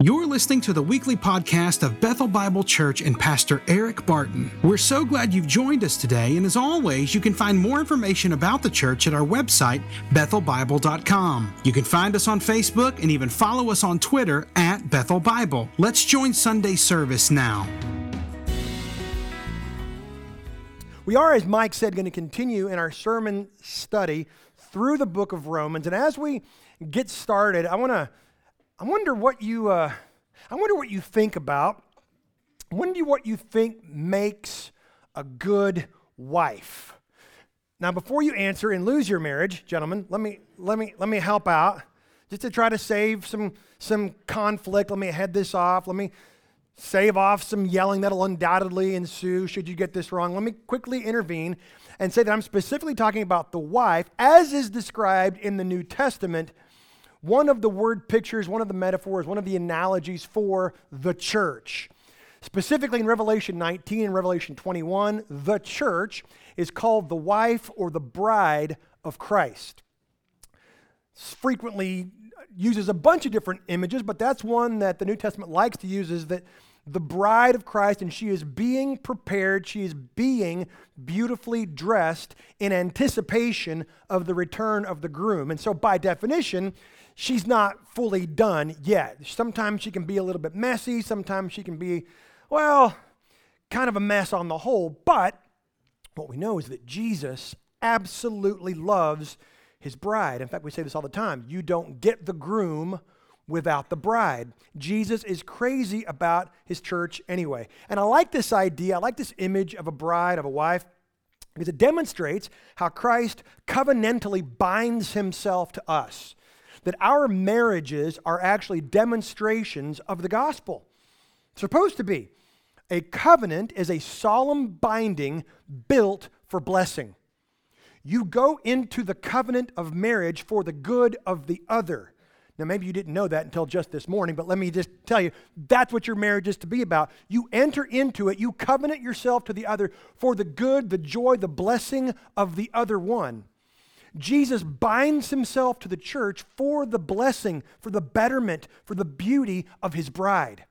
You're listening to the weekly podcast of Bethel Bible Church and Pastor Eric Barton. We're so glad you've joined us today, and as always, you can find more information about the church at our website, bethelbible.com. You can find us on Facebook and even follow us on Twitter at Bethel Bible. Let's join Sunday service now. We are, as Mike said, going to continue in our sermon study through the book of Romans. And as we get started, I want to I wonder what you, uh, I wonder what you think about. I wonder what you think makes a good wife. Now, before you answer and lose your marriage, gentlemen, let me, let me, let me help out. Just to try to save some, some conflict, let me head this off. Let me save off some yelling that'll undoubtedly ensue should you get this wrong. Let me quickly intervene and say that I'm specifically talking about the wife as is described in the New Testament one of the word pictures, one of the metaphors, one of the analogies for the church. Specifically in Revelation 19 and Revelation 21, the church is called the wife or the bride of Christ. It's frequently uh, uses a bunch of different images, but that's one that the New Testament likes to use is that the bride of Christ and she is being prepared, she is being beautifully dressed in anticipation of the return of the groom. And so by definition, she's not fully done yet. Sometimes she can be a little bit messy, sometimes she can be, well, kind of a mess on the whole. But what we know is that Jesus absolutely loves his bride. In fact, we say this all the time you don't get the groom without the bride. Jesus is crazy about his church anyway. And I like this idea, I like this image of a bride, of a wife, because it demonstrates how Christ covenantally binds himself to us that our marriages are actually demonstrations of the gospel. It's supposed to be. A covenant is a solemn binding built for blessing. You go into the covenant of marriage for the good of the other. Now, maybe you didn't know that until just this morning, but let me just tell you that's what your marriage is to be about. You enter into it, you covenant yourself to the other for the good, the joy, the blessing of the other one. Jesus binds himself to the church for the blessing, for the betterment, for the beauty of his bride.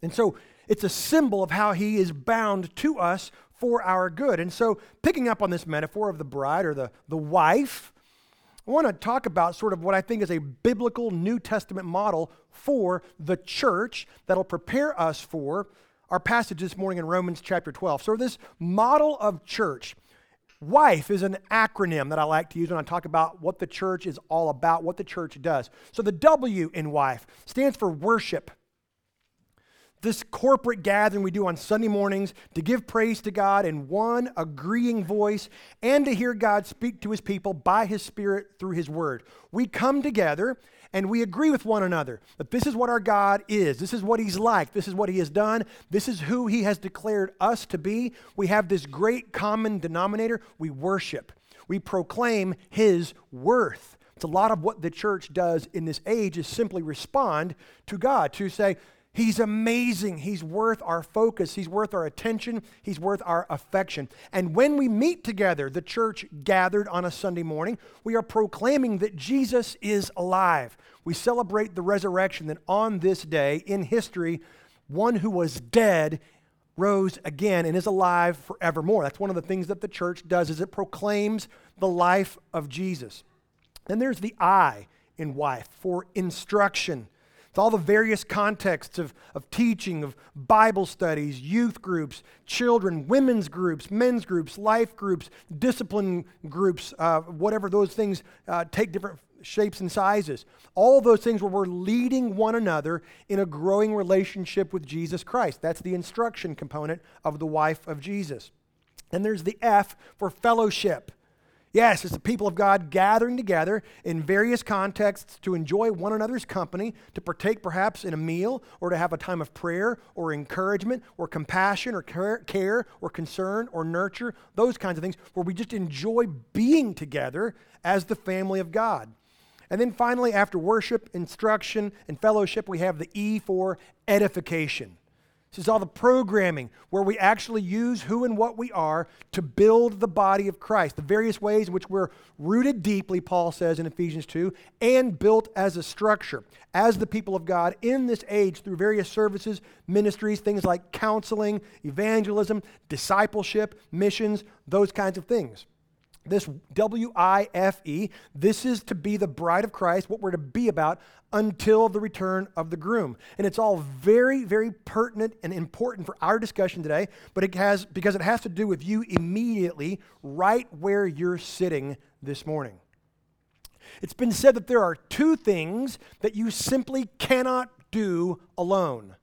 And so it's a symbol of how he is bound to us for our good. And so, picking up on this metaphor of the bride or the, the wife, I want to talk about sort of what I think is a biblical New Testament model for the church that'll prepare us for our passage this morning in Romans chapter 12. So, this model of church WIFE is an acronym that I like to use when I talk about what the church is all about, what the church does. So the W in WIFE stands for worship. This corporate gathering we do on Sunday mornings to give praise to God in one agreeing voice and to hear God speak to his people by his Spirit through his word. We come together and we agree with one another that this is what our God is. This is what He's like. This is what He has done. This is who He has declared us to be. We have this great common denominator. We worship, we proclaim His worth. It's a lot of what the church does in this age is simply respond to God, to say, He's amazing. He's worth our focus. He's worth our attention. He's worth our affection. And when we meet together, the church gathered on a Sunday morning, we are proclaiming that Jesus is alive. We celebrate the resurrection that on this day in history, one who was dead rose again and is alive forevermore. That's one of the things that the church does is it proclaims the life of Jesus. Then there's the I in wife for instruction. It's all the various contexts of, of teaching, of Bible studies, youth groups, children, women's groups, men's groups, life groups, discipline groups, uh, whatever those things uh, take different shapes and sizes. All those things where we're leading one another in a growing relationship with Jesus Christ. That's the instruction component of the wife of Jesus. And there's the F for fellowship. Yes, it's the people of God gathering together in various contexts to enjoy one another's company, to partake perhaps in a meal, or to have a time of prayer, or encouragement, or compassion, or care, or concern, or nurture, those kinds of things, where we just enjoy being together as the family of God. And then finally, after worship, instruction, and fellowship, we have the E for edification Is all the programming where we actually use who and what we are to build the body of Christ. The various ways in which we're rooted deeply, Paul says in Ephesians 2, and built as a structure, as the people of God in this age through various services, ministries, things like counseling, evangelism, discipleship, missions, those kinds of things. This W I F E, this is to be the bride of Christ, what we're to be about until the return of the groom. And it's all very, very pertinent and important for our discussion today, but it has because it has to do with you immediately right where you're sitting this morning. It's been said that there are two things that you simply cannot do alone.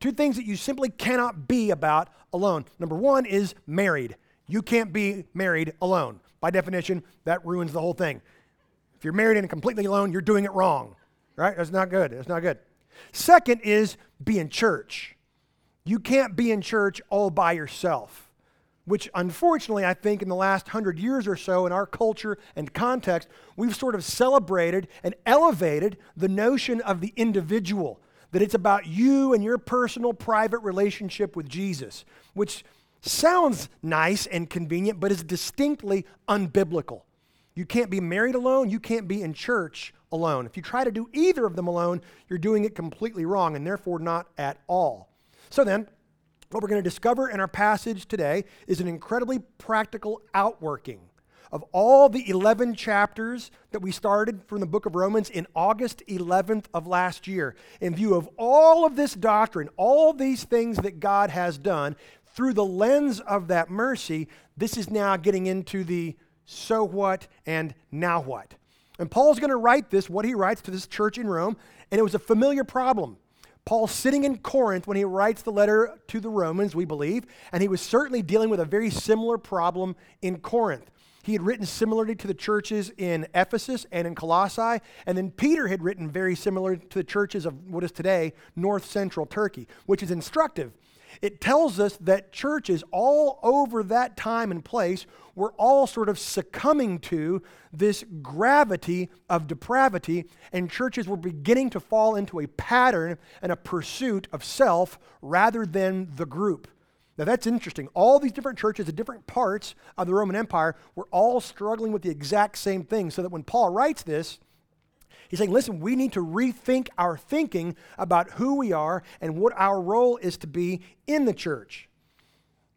Two things that you simply cannot be about alone. Number one is married. You can't be married alone. By definition, that ruins the whole thing. If you're married and completely alone, you're doing it wrong, right? That's not good. That's not good. Second is be in church. You can't be in church all by yourself, which unfortunately, I think in the last hundred years or so in our culture and context, we've sort of celebrated and elevated the notion of the individual, that it's about you and your personal private relationship with Jesus, which sounds nice and convenient, but is distinctly unbiblical. You can't be married alone, you can't be in church alone. If you try to do either of them alone, you're doing it completely wrong and therefore not at all. So then, what we're going to discover in our passage today is an incredibly practical outworking of all the 11 chapters that we started from the book of Romans in August 11th of last year. In view of all of this doctrine, all these things that God has done, through the lens of that mercy, this is now getting into the so what and now what. And Paul's going to write this, what he writes to this church in Rome, and it was a familiar problem. Paul's sitting in Corinth when he writes the letter to the Romans, we believe, and he was certainly dealing with a very similar problem in Corinth. He had written similarly to the churches in Ephesus and in Colossae, and then Peter had written very similar to the churches of what is today north central Turkey, which is instructive it tells us that churches all over that time and place were all sort of succumbing to this gravity of depravity, and churches were beginning to fall into a pattern and a pursuit of self rather than the group. Now that's interesting. All these different churches at different parts of the Roman Empire were all struggling with the exact same thing, so that when Paul writes this, He's saying, listen, we need to rethink our thinking about who we are and what our role is to be in the church.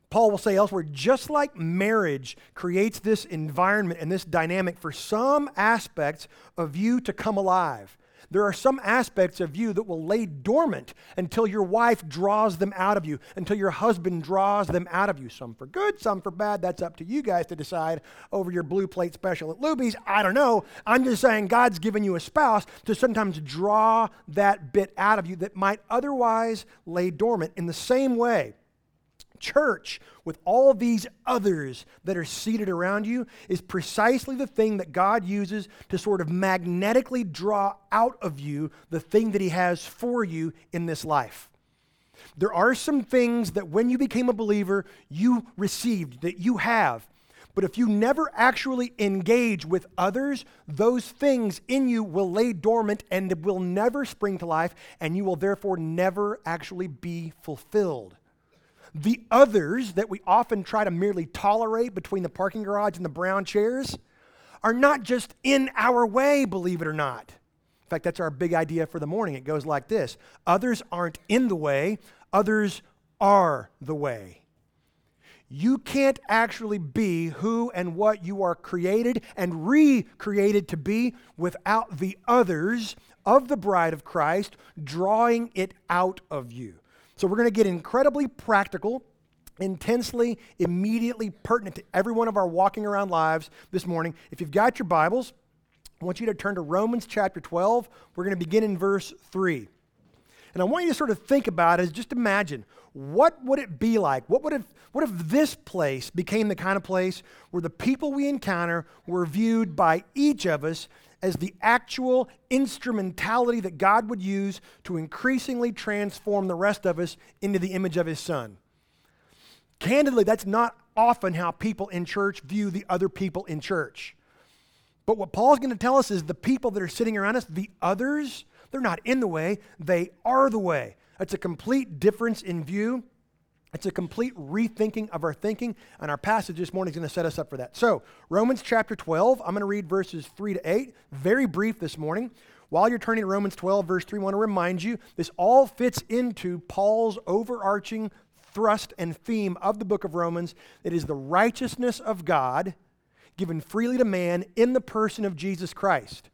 Paul will say elsewhere, just like marriage creates this environment and this dynamic for some aspects of you to come alive. There are some aspects of you that will lay dormant until your wife draws them out of you, until your husband draws them out of you. Some for good, some for bad. That's up to you guys to decide over your blue plate special at Luby's. I don't know. I'm just saying God's given you a spouse to sometimes draw that bit out of you that might otherwise lay dormant. In the same way, church with all these others that are seated around you is precisely the thing that God uses to sort of magnetically draw out of you the thing that He has for you in this life. There are some things that when you became a believer, you received, that you have. But if you never actually engage with others, those things in you will lay dormant and will never spring to life, and you will therefore never actually be fulfilled. The others that we often try to merely tolerate between the parking garage and the brown chairs are not just in our way, believe it or not. In fact, that's our big idea for the morning. It goes like this Others aren't in the way, others are the way. You can't actually be who and what you are created and recreated to be without the others of the bride of Christ drawing it out of you. So we're going to get incredibly practical, intensely, immediately pertinent to every one of our walking around lives this morning. If you've got your Bibles, I want you to turn to Romans chapter 12. We're going to begin in verse 3. And I want you to sort of think about it, just imagine what would it be like? What would if, what if this place became the kind of place where the people we encounter were viewed by each of us as the actual instrumentality that God would use to increasingly transform the rest of us into the image of His Son. Candidly, that's not often how people in church view the other people in church. But what Paul's going to tell us is the people that are sitting around us, the others, they're not in the way, they are the way. It's a complete difference in view. It's a complete rethinking of our thinking, and our passage this morning is going to set us up for that. So, Romans chapter 12, I'm going to read verses 3 to 8, very brief this morning. While you're turning to Romans 12, verse 3, I want to remind you this all fits into Paul's overarching thrust and theme of the book of Romans. It is the righteousness of God given freely to man in the person of Jesus Christ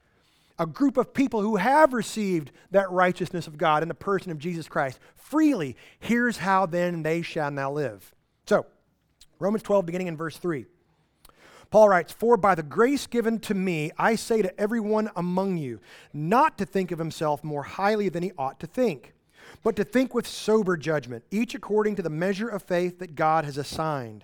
a group of people who have received that righteousness of God in the person of Jesus Christ freely. Here's how then they shall now live. So, Romans 12, beginning in verse 3. Paul writes, For by the grace given to me, I say to everyone among you, not to think of himself more highly than he ought to think, but to think with sober judgment, each according to the measure of faith that God has assigned.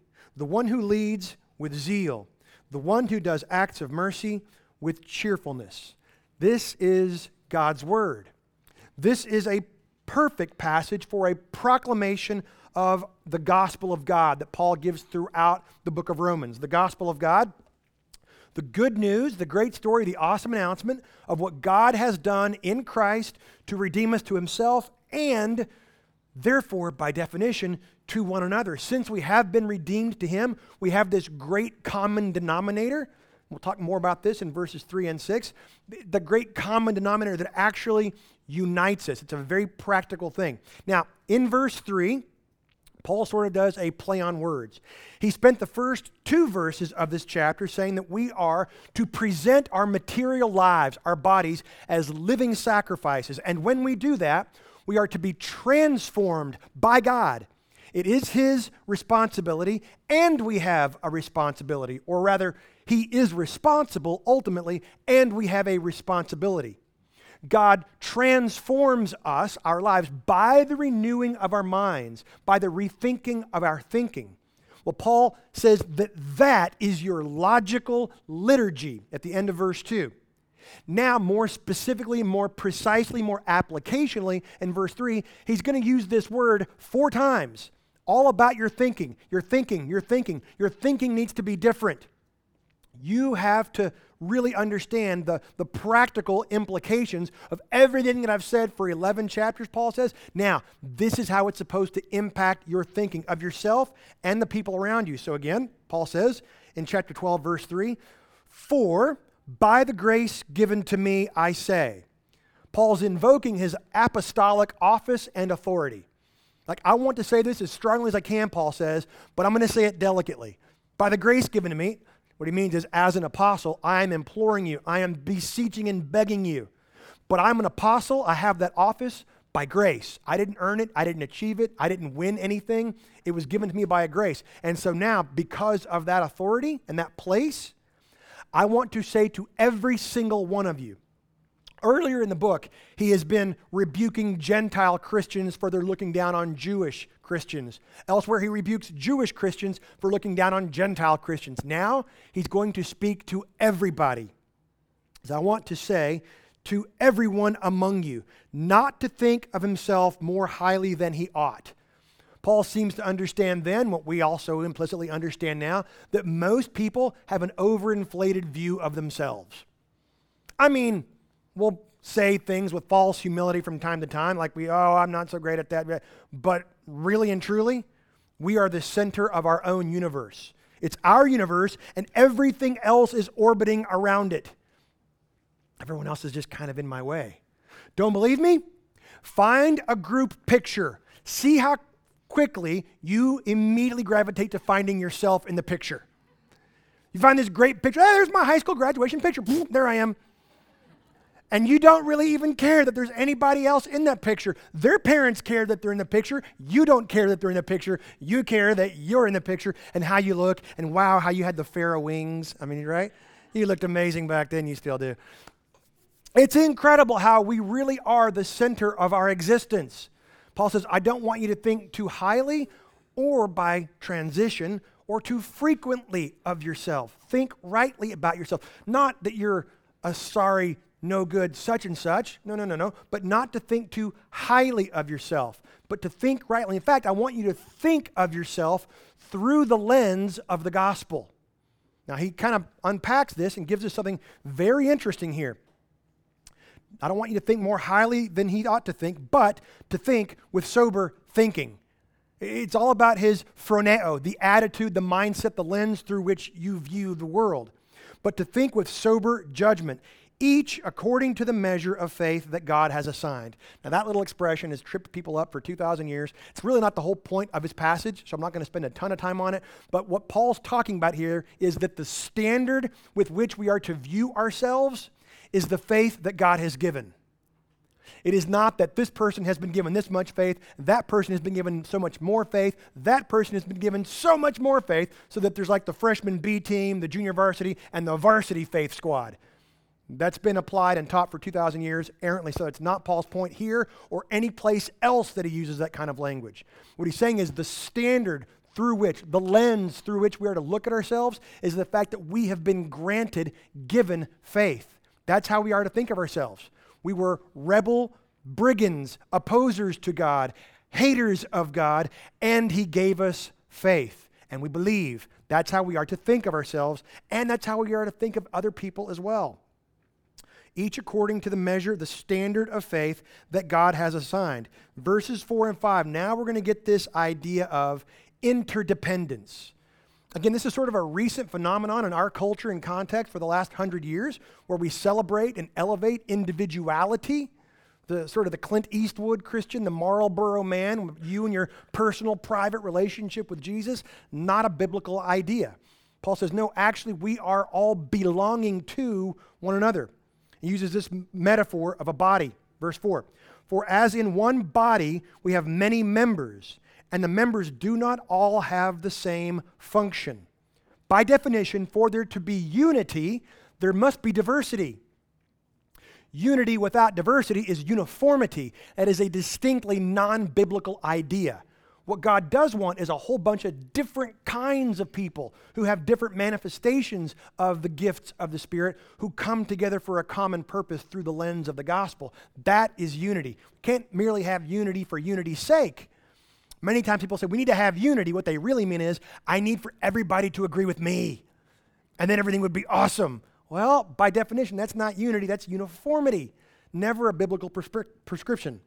the one who leads with zeal, the one who does acts of mercy with cheerfulness. This is God's word. This is a perfect passage for a proclamation of the gospel of God that Paul gives throughout the book of Romans. The gospel of God, the good news, the great story, the awesome announcement of what God has done in Christ to redeem us to himself and therefore, by definition, to one another. Since we have been redeemed to Him, we have this great common denominator. We'll talk more about this in verses 3 and 6. The great common denominator that actually unites us. It's a very practical thing. Now, in verse 3, Paul sort of does a play on words. He spent the first two verses of this chapter saying that we are to present our material lives, our bodies, as living sacrifices. And when we do that, we are to be transformed by God. It is His responsibility, and we have a responsibility, or rather, He is responsible ultimately, and we have a responsibility. God transforms us, our lives, by the renewing of our minds, by the rethinking of our thinking. Well, Paul says that that is your logical liturgy at the end of verse 2. Now, more specifically, more precisely, more applicationally, in verse 3, he's going to use this word four times. All about your thinking. Your thinking, your thinking. Your thinking needs to be different. You have to really understand the, the practical implications of everything that I've said for 11 chapters, Paul says. Now, this is how it's supposed to impact your thinking of yourself and the people around you. So, again, Paul says in chapter 12, verse 3 For by the grace given to me, I say. Paul's invoking his apostolic office and authority. Like, I want to say this as strongly as I can, Paul says, but I'm going to say it delicately. By the grace given to me, what he means is, as an apostle, I am imploring you, I am beseeching and begging you. But I'm an apostle, I have that office by grace. I didn't earn it, I didn't achieve it, I didn't win anything. It was given to me by a grace. And so now, because of that authority and that place, I want to say to every single one of you, earlier in the book, he has been rebuking Gentile Christians for their looking down on Jewish Christians. Elsewhere, he rebukes Jewish Christians for looking down on Gentile Christians. Now, he's going to speak to everybody. As I want to say to everyone among you, not to think of himself more highly than he ought Paul seems to understand then what we also implicitly understand now that most people have an overinflated view of themselves. I mean, we'll say things with false humility from time to time, like we, oh, I'm not so great at that. But really and truly, we are the center of our own universe. It's our universe, and everything else is orbiting around it. Everyone else is just kind of in my way. Don't believe me? Find a group picture. See how quickly you immediately gravitate to finding yourself in the picture. You find this great picture. There's my high school graduation picture. There I am. And you don't really even care that there's anybody else in that picture. Their parents care that they're in the picture. You don't care that they're in the picture. You care that you're in the picture and how you look and wow, how you had the Farrah wings. I mean, right? You looked amazing back then, you still do. It's incredible how we really are the center of our existence. Paul says, I don't want you to think too highly or by transition or too frequently of yourself. Think rightly about yourself. Not that you're a sorry, no good, such and such. No, no, no, no. But not to think too highly of yourself, but to think rightly. In fact, I want you to think of yourself through the lens of the gospel. Now, he kind of unpacks this and gives us something very interesting here. I don't want you to think more highly than he ought to think, but to think with sober thinking. It's all about his phroneo, the attitude, the mindset, the lens through which you view the world. But to think with sober judgment, each according to the measure of faith that God has assigned. Now, that little expression has tripped people up for 2,000 years. It's really not the whole point of his passage, so I'm not going to spend a ton of time on it. But what Paul's talking about here is that the standard with which we are to view ourselves is the faith that God has given. It is not that this person has been given this much faith, that person has been given so much more faith, that person has been given so much more faith, so that there's like the freshman B team, the junior varsity, and the varsity faith squad. That's been applied and taught for 2,000 years errantly, so it's not Paul's point here or any place else that he uses that kind of language. What he's saying is the standard through which, the lens through which we are to look at ourselves is the fact that we have been granted, given faith. That's how we are to think of ourselves. We were rebel brigands, opposers to God, haters of God, and He gave us faith. And we believe that's how we are to think of ourselves, and that's how we are to think of other people as well. Each according to the measure, the standard of faith that God has assigned. Verses 4 and 5, now we're going to get this idea of interdependence. Again, this is sort of a recent phenomenon in our culture and context for the last hundred years, where we celebrate and elevate individuality. The sort of the Clint Eastwood Christian, the Marlboro man, you and your personal private relationship with Jesus, not a biblical idea. Paul says, no, actually, we are all belonging to one another. He uses this metaphor of a body. Verse 4 For as in one body we have many members, and the members do not all have the same function. By definition, for there to be unity, there must be diversity. Unity without diversity is uniformity. That is a distinctly non biblical idea. What God does want is a whole bunch of different kinds of people who have different manifestations of the gifts of the Spirit who come together for a common purpose through the lens of the gospel. That is unity. We can't merely have unity for unity's sake. Many times people say we need to have unity. What they really mean is, I need for everybody to agree with me, and then everything would be awesome. Well, by definition, that's not unity, that's uniformity. Never a biblical prescri- prescription.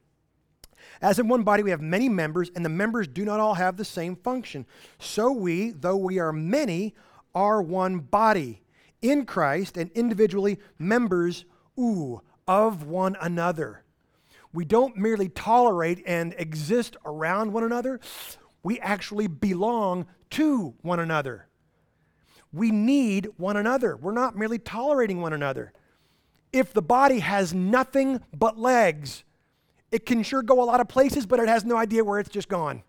As in one body, we have many members, and the members do not all have the same function. So we, though we are many, are one body in Christ and individually members, ooh, of one another. We don't merely tolerate and exist around one another, we actually belong to one another. We need one another. We're not merely tolerating one another. If the body has nothing but legs, it can sure go a lot of places, but it has no idea where it's just gone.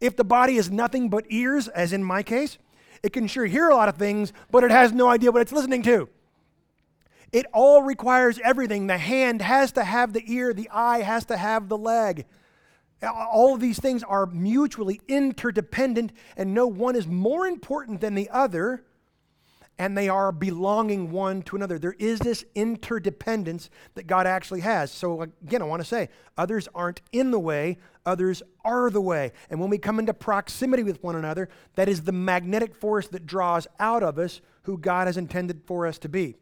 If the body is nothing but ears, as in my case, it can sure hear a lot of things, but it has no idea what it's listening to. It all requires everything. The hand has to have the ear, the eye has to have the leg. All of these things are mutually interdependent, and no one is more important than the other, and they are belonging one to another. There is this interdependence that God actually has. So, again, I want to say others aren't in the way, others are the way. And when we come into proximity with one another, that is the magnetic force that draws out of us who God has intended for us to be.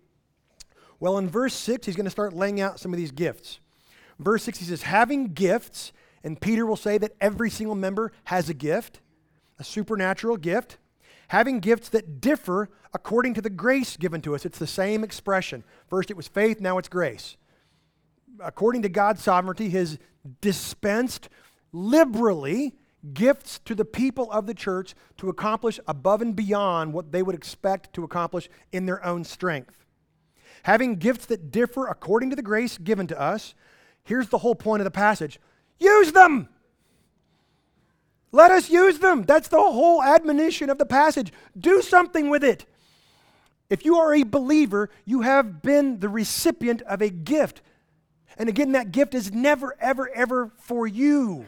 Well, in verse 6, he's going to start laying out some of these gifts. Verse 6, he says, having gifts, and Peter will say that every single member has a gift, a supernatural gift, having gifts that differ according to the grace given to us. It's the same expression. First it was faith, now it's grace. According to God's sovereignty, his dispensed liberally gifts to the people of the church to accomplish above and beyond what they would expect to accomplish in their own strength having gifts that differ according to the grace given to us. Here's the whole point of the passage use them. Let us use them. That's the whole admonition of the passage. Do something with it. If you are a believer, you have been the recipient of a gift. And again, that gift is never, ever, ever for you.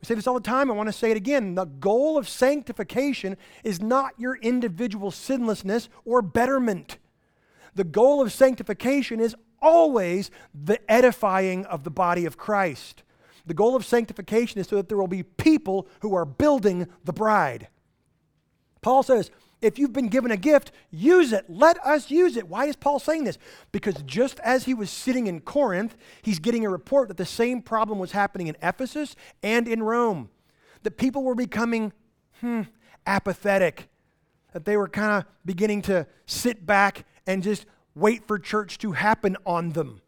I say this all the time. I want to say it again. The goal of sanctification is not your individual sinlessness or betterment. The goal of sanctification is always the edifying of the body of Christ. The goal of sanctification is so that there will be people who are building the bride. Paul says, if you've been given a gift, use it. Let us use it. Why is Paul saying this? Because just as he was sitting in Corinth, he's getting a report that the same problem was happening in Ephesus and in Rome. That people were becoming hmm, apathetic, that they were kind of beginning to sit back and just wait for church to happen on them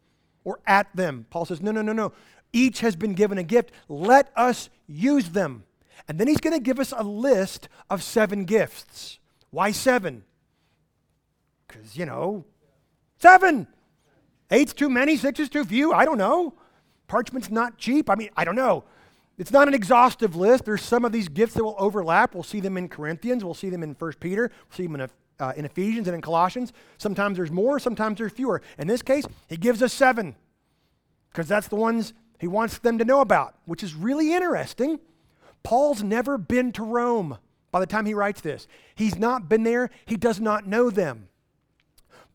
or at them. Paul says, no, no, no, no. Each has been given a gift. Let us use them. And then he's going to give us a list of seven gifts. Why seven? Because, you know, seven. Eight's too many, six is too few. I don't know. Parchment's not cheap. I mean, I don't know. It's not an exhaustive list. There's some of these gifts that will overlap. We'll see them in Corinthians. We'll see them in 1 Peter. We'll see them in, uh, in Ephesians and in Colossians. Sometimes there's more, sometimes there's fewer. In this case, he gives us seven because that's the ones he wants them to know about, which is really interesting. Paul's never been to Rome by the time he writes this. He's not been there, he does not know them.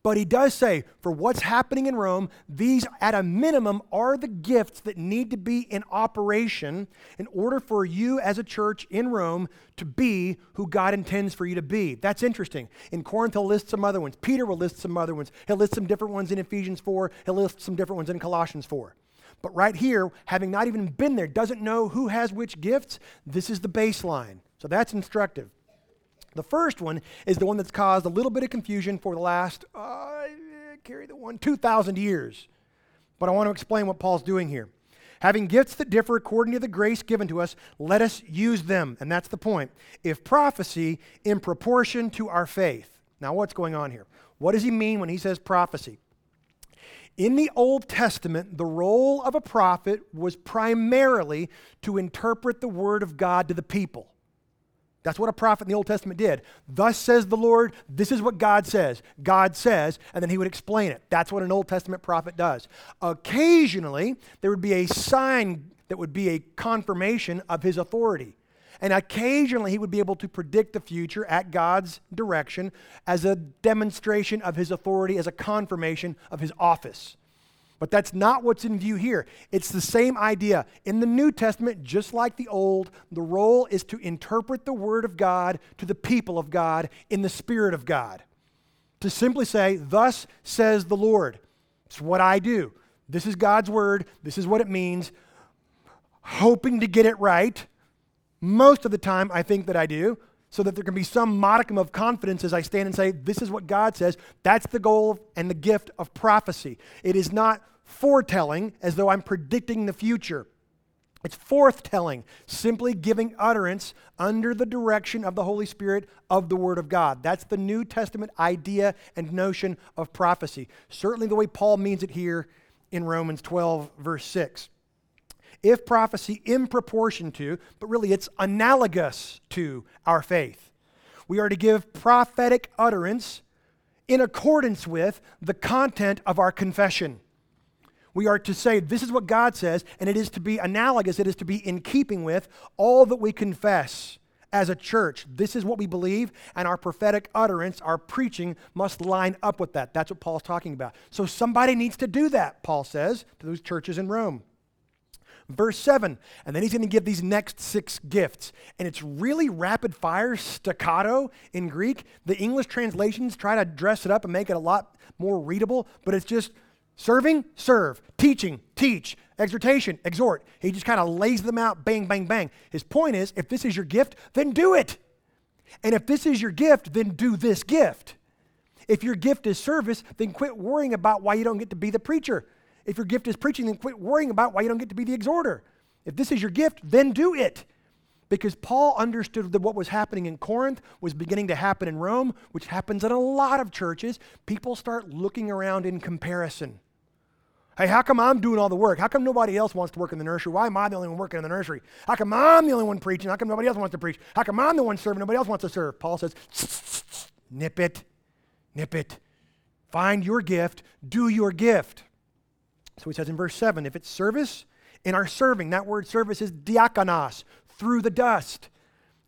But he does say, for what's happening in Rome, these at a minimum are the gifts that need to be in operation in order for you as a church in Rome to be who God intends for you to be. That's interesting. In Corinth, he'll list some other ones. Peter will list some other ones. He'll list some different ones in Ephesians 4. He'll list some different ones in Colossians 4. But right here, having not even been there, doesn't know who has which gifts, this is the baseline. So that's instructive. The first one is the one that's caused a little bit of confusion for the last, uh, carry the one, 2,000 years. But I want to explain what Paul's doing here. Having gifts that differ according to the grace given to us, let us use them. And that's the point. If prophecy, in proportion to our faith. Now, what's going on here? What does he mean when he says prophecy? In the Old Testament, the role of a prophet was primarily to interpret the word of God to the people. That's what a prophet in the Old Testament did. Thus says the Lord, this is what God says. God says, and then he would explain it. That's what an Old Testament prophet does. Occasionally, there would be a sign that would be a confirmation of his authority. And occasionally, he would be able to predict the future at God's direction as a demonstration of his authority, as a confirmation of his office. But that's not what's in view here. It's the same idea. In the New Testament, just like the Old, the role is to interpret the Word of God to the people of God in the Spirit of God. To simply say, Thus says the Lord. It's what I do. This is God's Word. This is what it means. Hoping to get it right most of the time, I think that I do, so that there can be some modicum of confidence as I stand and say, This is what God says. That's the goal and the gift of prophecy. It is not foretelling as though I'm predicting the future. It's forthtelling, simply giving utterance under the direction of the Holy Spirit of the Word of God. That's the New Testament idea and notion of prophecy. Certainly the way Paul means it here in Romans 12, verse 6 if prophecy in proportion to, but really it's analogous to our faith. We are to give prophetic utterance in accordance with the content of our confession. We are to say, This is what God says, and it is to be analogous, it is to be in keeping with all that we confess as a church. This is what we believe, and our prophetic utterance, our preaching, must line up with that. That's what Paul's talking about. So somebody needs to do that, Paul says to those churches in Rome. Verse 7, and then he's going to give these next six gifts. And it's really rapid fire, staccato in Greek. The English translations try to dress it up and make it a lot more readable, but it's just serving, serve, teaching, teach, exhortation, exhort. He just kind of lays them out, bang, bang, bang. His point is if this is your gift, then do it. And if this is your gift, then do this gift. If your gift is service, then quit worrying about why you don't get to be the preacher. If your gift is preaching, then quit worrying about why you don't get to be the exhorter. If this is your gift, then do it. Because Paul understood that what was happening in Corinth was beginning to happen in Rome, which happens in a lot of churches. People start looking around in comparison. Hey, how come I'm doing all the work? How come nobody else wants to work in the nursery? Why am I the only one working in the nursery? How come I'm the only one preaching? How come nobody else wants to preach? How come I'm the one serving? Nobody else wants to serve? Paul says, nip it, nip it. Find your gift, do your gift. So he says in verse 7 if it's service, in our serving, that word service is diakonos, through the dust.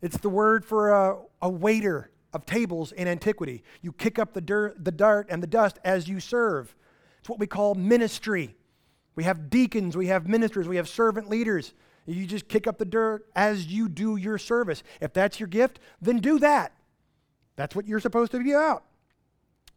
It's the word for a, a waiter of tables in antiquity. You kick up the dirt, the dart and the dust as you serve. It's what we call ministry. We have deacons, we have ministers, we have servant leaders. You just kick up the dirt as you do your service. If that's your gift, then do that. That's what you're supposed to be about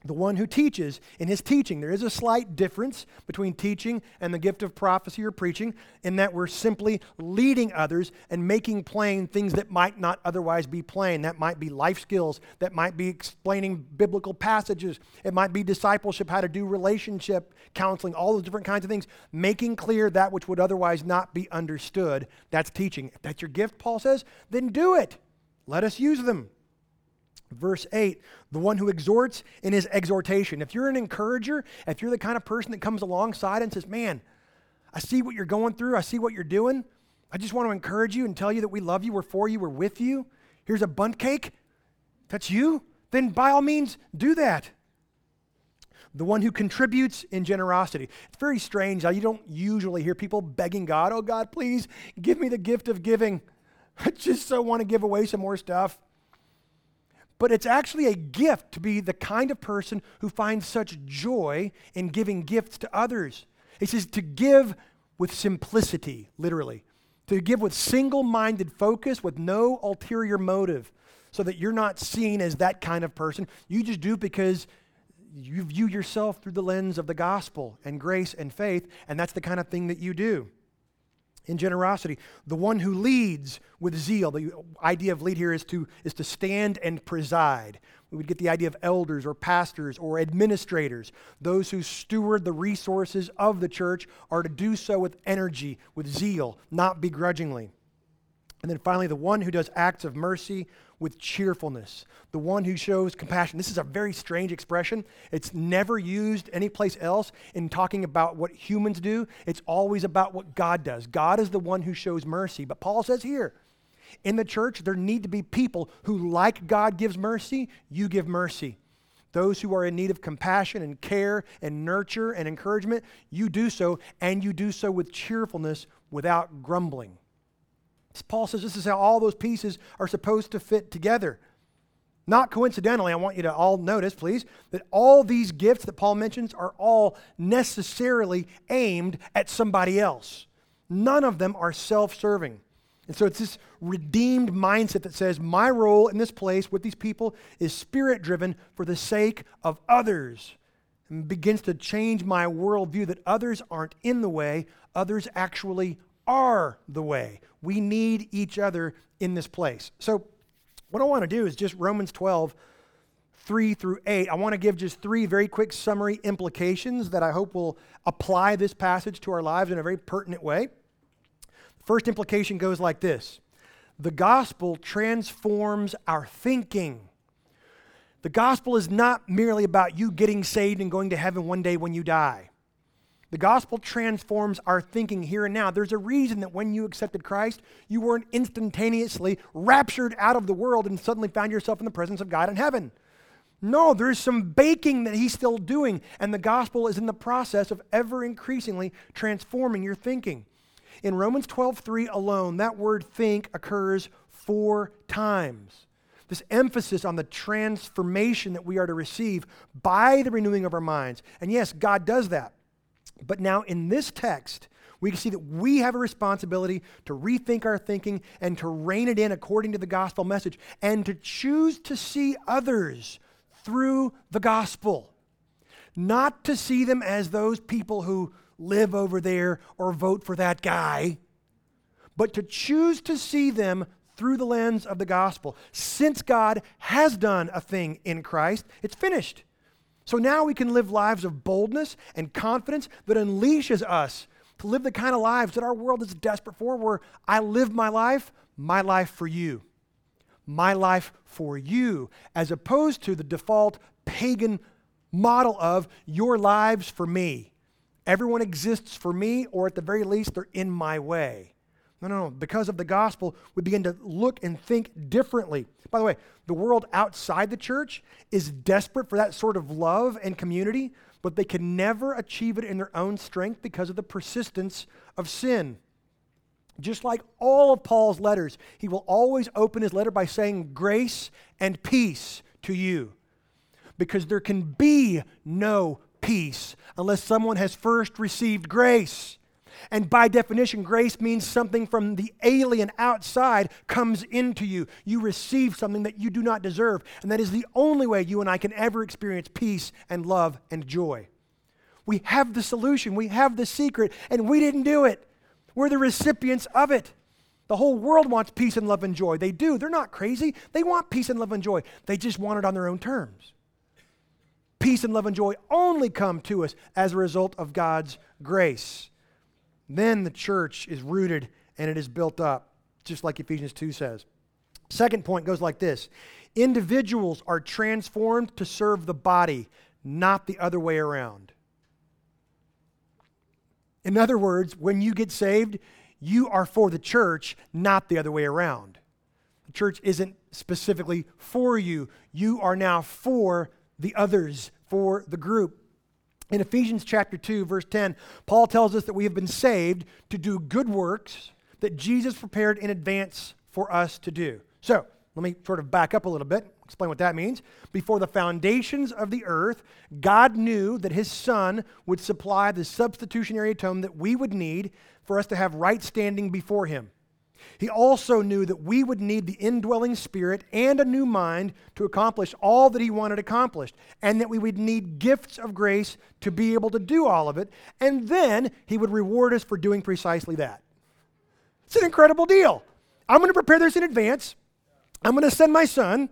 the one who teaches in his teaching. There is a slight difference between teaching and the gift of prophecy or preaching in that we're simply leading others and making plain things that might not otherwise be plain. That might be life skills, that might be explaining biblical passages, it might be discipleship, how to do relationship counseling, all those different kinds of things, making clear that which would otherwise not be understood. That's teaching. If that's your gift, Paul says, then do it. Let us use them. Verse 8, the one who exhorts in his exhortation. If you're an encourager, if you're the kind of person that comes alongside and says, Man, I see what you're going through, I see what you're doing. I just want to encourage you and tell you that we love you, we're for you, we're with you. Here's a Bundt cake. That's you. Then by all means, do that. The one who contributes in generosity. It's very strange how you don't usually hear people begging God, Oh God, please give me the gift of giving. I just so want to give away some more stuff but it's actually a gift to be the kind of person who finds such joy in giving gifts to others. He says to give with simplicity, literally, to give with single minded focus, with no ulterior motive, so that you're not seen as that kind of person. You just do it because you view yourself through the lens of the gospel and grace and faith, and that's the kind of thing that you do in generosity. The one who leads with zeal. The idea of lead here is to, is to stand and preside. We would get the idea of elders or pastors or administrators. Those who steward the resources of the church are to do so with energy, with zeal, not begrudgingly. And then finally, the one who does acts of mercy with cheerfulness, the one who shows compassion. This is a very strange expression. It's never used anyplace else in talking about what humans do. It's always about what God does. God is the one who shows mercy. But Paul says here, in the church, there need to be people who, like God gives mercy, you give mercy. Those who are in need of compassion and care and nurture and encouragement, you do so, and you do so with cheerfulness without grumbling. Paul says this is how all those pieces are supposed to fit together. Not coincidentally, I want you to all notice, please, that all these gifts that Paul mentions are all necessarily aimed at somebody else. None of them are self serving. And so it's this redeemed mindset that says, my role in this place with these people is spirit driven for the sake of others. And begins to change my worldview that others aren't in the way, others actually are the way. We need each other in this place. So, what I want to do is just Romans 12, 3 through 8. I want to give just three very quick summary implications that I hope will apply this passage to our lives in a very pertinent way. The first implication goes like this The gospel transforms our thinking. The gospel is not merely about you getting saved and going to heaven one day when you die. The gospel transforms our thinking here and now. There's a reason that when you accepted Christ, you weren't instantaneously raptured out of the world and suddenly found yourself in the presence of God in heaven. No, there's some baking that he's still doing, and the gospel is in the process of ever increasingly transforming your thinking. In Romans 12:3 alone, that word think occurs 4 times. This emphasis on the transformation that we are to receive by the renewing of our minds. And yes, God does that. But now in this text, we can see that we have a responsibility to rethink our thinking and to rein it in according to the gospel message and to choose to see others through the gospel. Not to see them as those people who live over there or vote for that guy, but to choose to see them through the lens of the gospel. Since God has done a thing in Christ, it's finished. So now we can live lives of boldness and confidence that unleashes us to live the kind of lives that our world is desperate for, where I live my life, my life for you. My life for you, as opposed to the default pagan model of your lives for me. Everyone exists for me, or at the very least, they're in my way. No, no, no. Because of the gospel, we begin to look and think differently. By the way, the world outside the church is desperate for that sort of love and community, but they can never achieve it in their own strength because of the persistence of sin. Just like all of Paul's letters, he will always open his letter by saying grace and peace to you. Because there can be no peace unless someone has first received grace. And by definition, grace means something from the alien outside comes into you. You receive something that you do not deserve. And that is the only way you and I can ever experience peace and love and joy. We have the solution, we have the secret, and we didn't do it. We're the recipients of it. The whole world wants peace and love and joy. They do. They're not crazy. They want peace and love and joy. They just want it on their own terms. Peace and love and joy only come to us as a result of God's grace. Then the church is rooted and it is built up, just like Ephesians 2 says. Second point goes like this Individuals are transformed to serve the body, not the other way around. In other words, when you get saved, you are for the church, not the other way around. The church isn't specifically for you, you are now for the others, for the group. In Ephesians chapter 2, verse 10, Paul tells us that we have been saved to do good works that Jesus prepared in advance for us to do. So, let me sort of back up a little bit, explain what that means. Before the foundations of the earth, God knew that his Son would supply the substitutionary atonement that we would need for us to have right standing before him. He also knew that we would need the indwelling spirit and a new mind to accomplish all that he wanted accomplished, and that we would need gifts of grace to be able to do all of it, and then he would reward us for doing precisely that. It's an incredible deal. I'm going to prepare this in advance. I'm going to send my son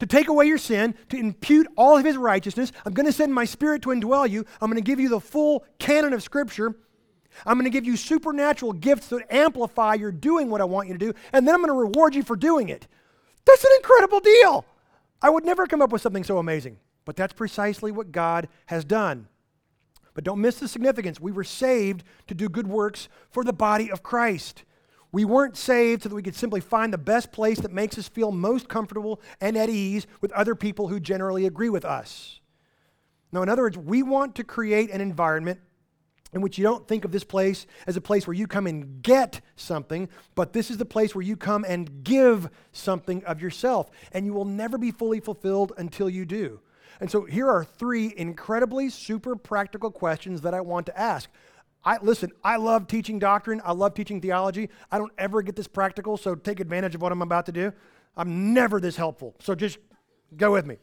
to take away your sin, to impute all of his righteousness. I'm going to send my spirit to indwell you. I'm going to give you the full canon of Scripture. I'm going to give you supernatural gifts that amplify your doing what I want you to do, and then I'm going to reward you for doing it. That's an incredible deal. I would never come up with something so amazing, but that's precisely what God has done. But don't miss the significance. We were saved to do good works for the body of Christ. We weren't saved so that we could simply find the best place that makes us feel most comfortable and at ease with other people who generally agree with us. Now, in other words, we want to create an environment in which you don't think of this place as a place where you come and get something, but this is the place where you come and give something of yourself. And you will never be fully fulfilled until you do. And so here are three incredibly super practical questions that I want to ask. I listen, I love teaching doctrine, I love teaching theology. I don't ever get this practical, so take advantage of what I'm about to do. I'm never this helpful. So just go with me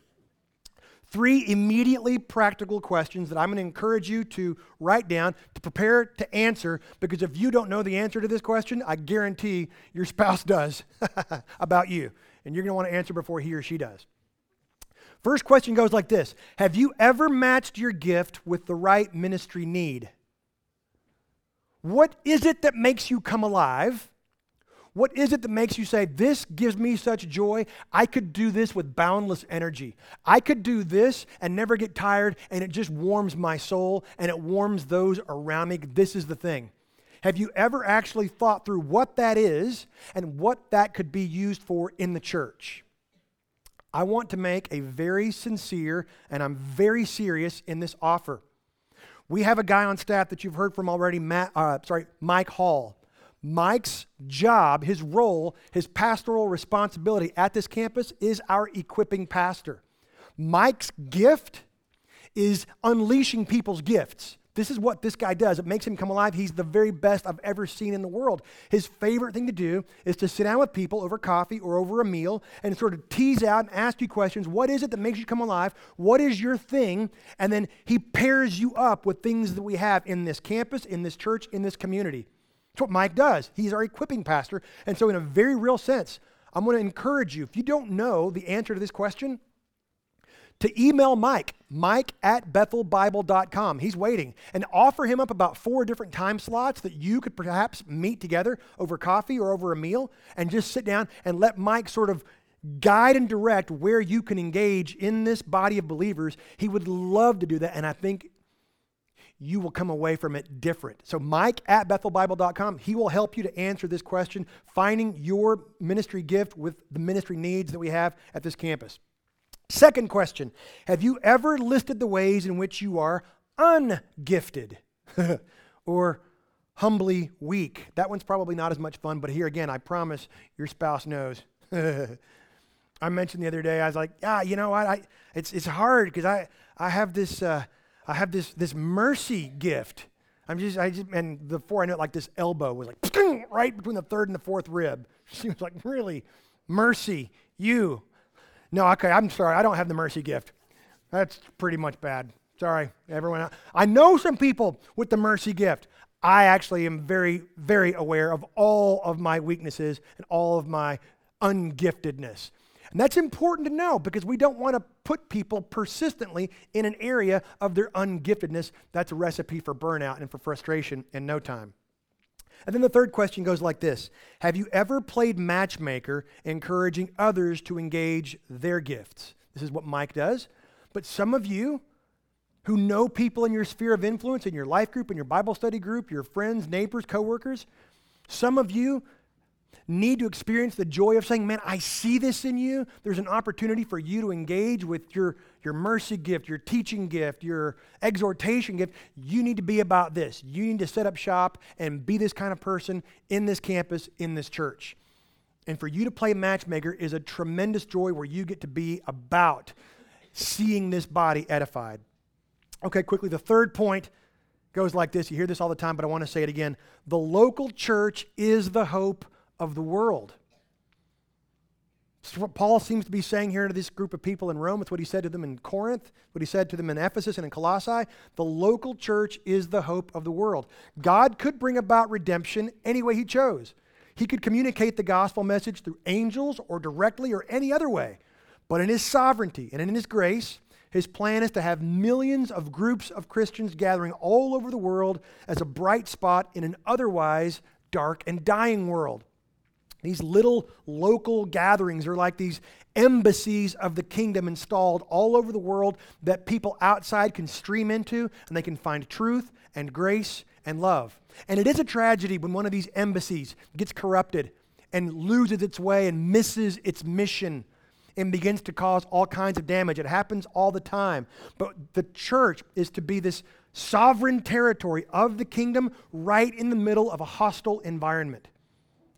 three immediately practical questions that I'm going to encourage you to write down to prepare to answer because if you don't know the answer to this question, I guarantee your spouse does about you. And you're going to want to answer before he or she does. First question goes like this Have you ever matched your gift with the right ministry need? What is it that makes you come alive? What is it that makes you say, This gives me such joy? I could do this with boundless energy. I could do this and never get tired, and it just warms my soul and it warms those around me. This is the thing. Have you ever actually thought through what that is and what that could be used for in the church? I want to make a very sincere, and I'm very serious in this offer. We have a guy on staff that you've heard from already, Matt, uh, sorry, Mike Hall. Mike's job, his role, his pastoral responsibility at this campus is our equipping pastor. Mike's gift is unleashing people's gifts. This is what this guy does. It makes him come alive. He's the very best I've ever seen in the world. His favorite thing to do is to sit down with people over coffee or over a meal and sort of tease out and ask you questions. What is it that makes you come alive? What is your thing? And then he pairs you up with things that we have in this campus, in this church, in this community. That's what Mike does. He's our equipping pastor. And so, in a very real sense, I'm going to encourage you, if you don't know the answer to this question, to email Mike, mike at bethelbible.com. He's waiting. And offer him up about four different time slots that you could perhaps meet together over coffee or over a meal and just sit down and let Mike sort of guide and direct where you can engage in this body of believers. He would love to do that. And I think you will come away from it different. So, Mike at bethelbible.com, he will help you to answer this question, finding your ministry gift with the ministry needs that we have at this campus. Second question Have you ever listed the ways in which you are ungifted or humbly weak. That one's probably not as much fun, but here again, I promise your spouse knows. I mentioned the other day, I was like, yeah, you know what? I, it's, it's hard because I, I have this, uh, I have this, this mercy gift. I'm just, I just, and before I knew it, like this elbow was like right between the third and the fourth rib. She was like, really, mercy, you. No, okay, I'm sorry, I don't have the mercy gift. That's pretty much bad. Sorry, everyone. I know some people with the mercy gift. I actually am very, very aware of all of my weaknesses and all of my ungiftedness. And that's important to know because we don't want to put people persistently in an area of their ungiftedness. That's a recipe for burnout and for frustration in no time. And then the third question goes like this Have you ever played matchmaker, encouraging others to engage their gifts? This is what Mike does. But some of you who know people in your sphere of influence, in your life group, in your Bible study group, your friends, neighbors, coworkers, some of you need to experience the joy of saying, Man, I see this in you. There's an opportunity for you to engage with your, your mercy gift, your teaching gift, your exhortation gift. You need to be about this. You need to set up shop and be this kind of person in this campus, in this church. And for you to play matchmaker is a tremendous joy where you get to be about seeing this body edified. Okay, quickly, the third point goes like this. You hear this all the time, but I want to say it again. The local church is the hope of the world. It's what Paul seems to be saying here to this group of people in Rome. It's what he said to them in Corinth, what he said to them in Ephesus and in Colossae. The local church is the hope of the world. God could bring about redemption any way he chose. He could communicate the gospel message through angels or directly or any other way. But in his sovereignty and in his grace, his plan is to have millions of groups of Christians gathering all over the world as a bright spot in an otherwise dark and dying world. These little local gatherings are like these embassies of the kingdom installed all over the world that people outside can stream into and they can find truth and grace and love. And it is a tragedy when one of these embassies gets corrupted and loses its way and misses its mission and begins to cause all kinds of damage. It happens all the time. But the church is to be this sovereign territory of the kingdom right in the middle of a hostile environment.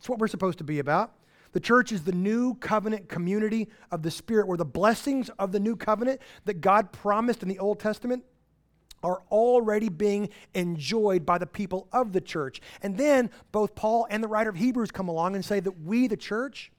That's what we're supposed to be about. The church is the new covenant community of the Spirit, where the blessings of the new covenant that God promised in the Old Testament are already being enjoyed by the people of the church. And then both Paul and the writer of Hebrews come along and say that we, the church,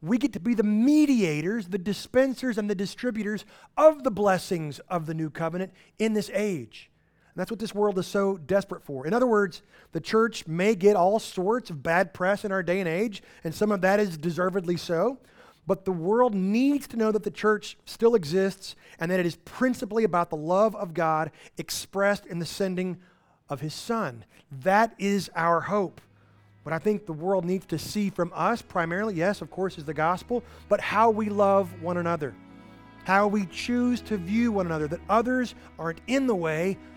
we get to be the mediators, the dispensers, and the distributors of the blessings of the new covenant in this age. And that's what this world is so desperate for. In other words, the church may get all sorts of bad press in our day and age, and some of that is deservedly so. But the world needs to know that the church still exists and that it is principally about the love of God expressed in the sending of his Son. That is our hope. What I think the world needs to see from us, primarily, yes, of course, is the gospel, but how we love one another, how we choose to view one another, that others aren't in the way,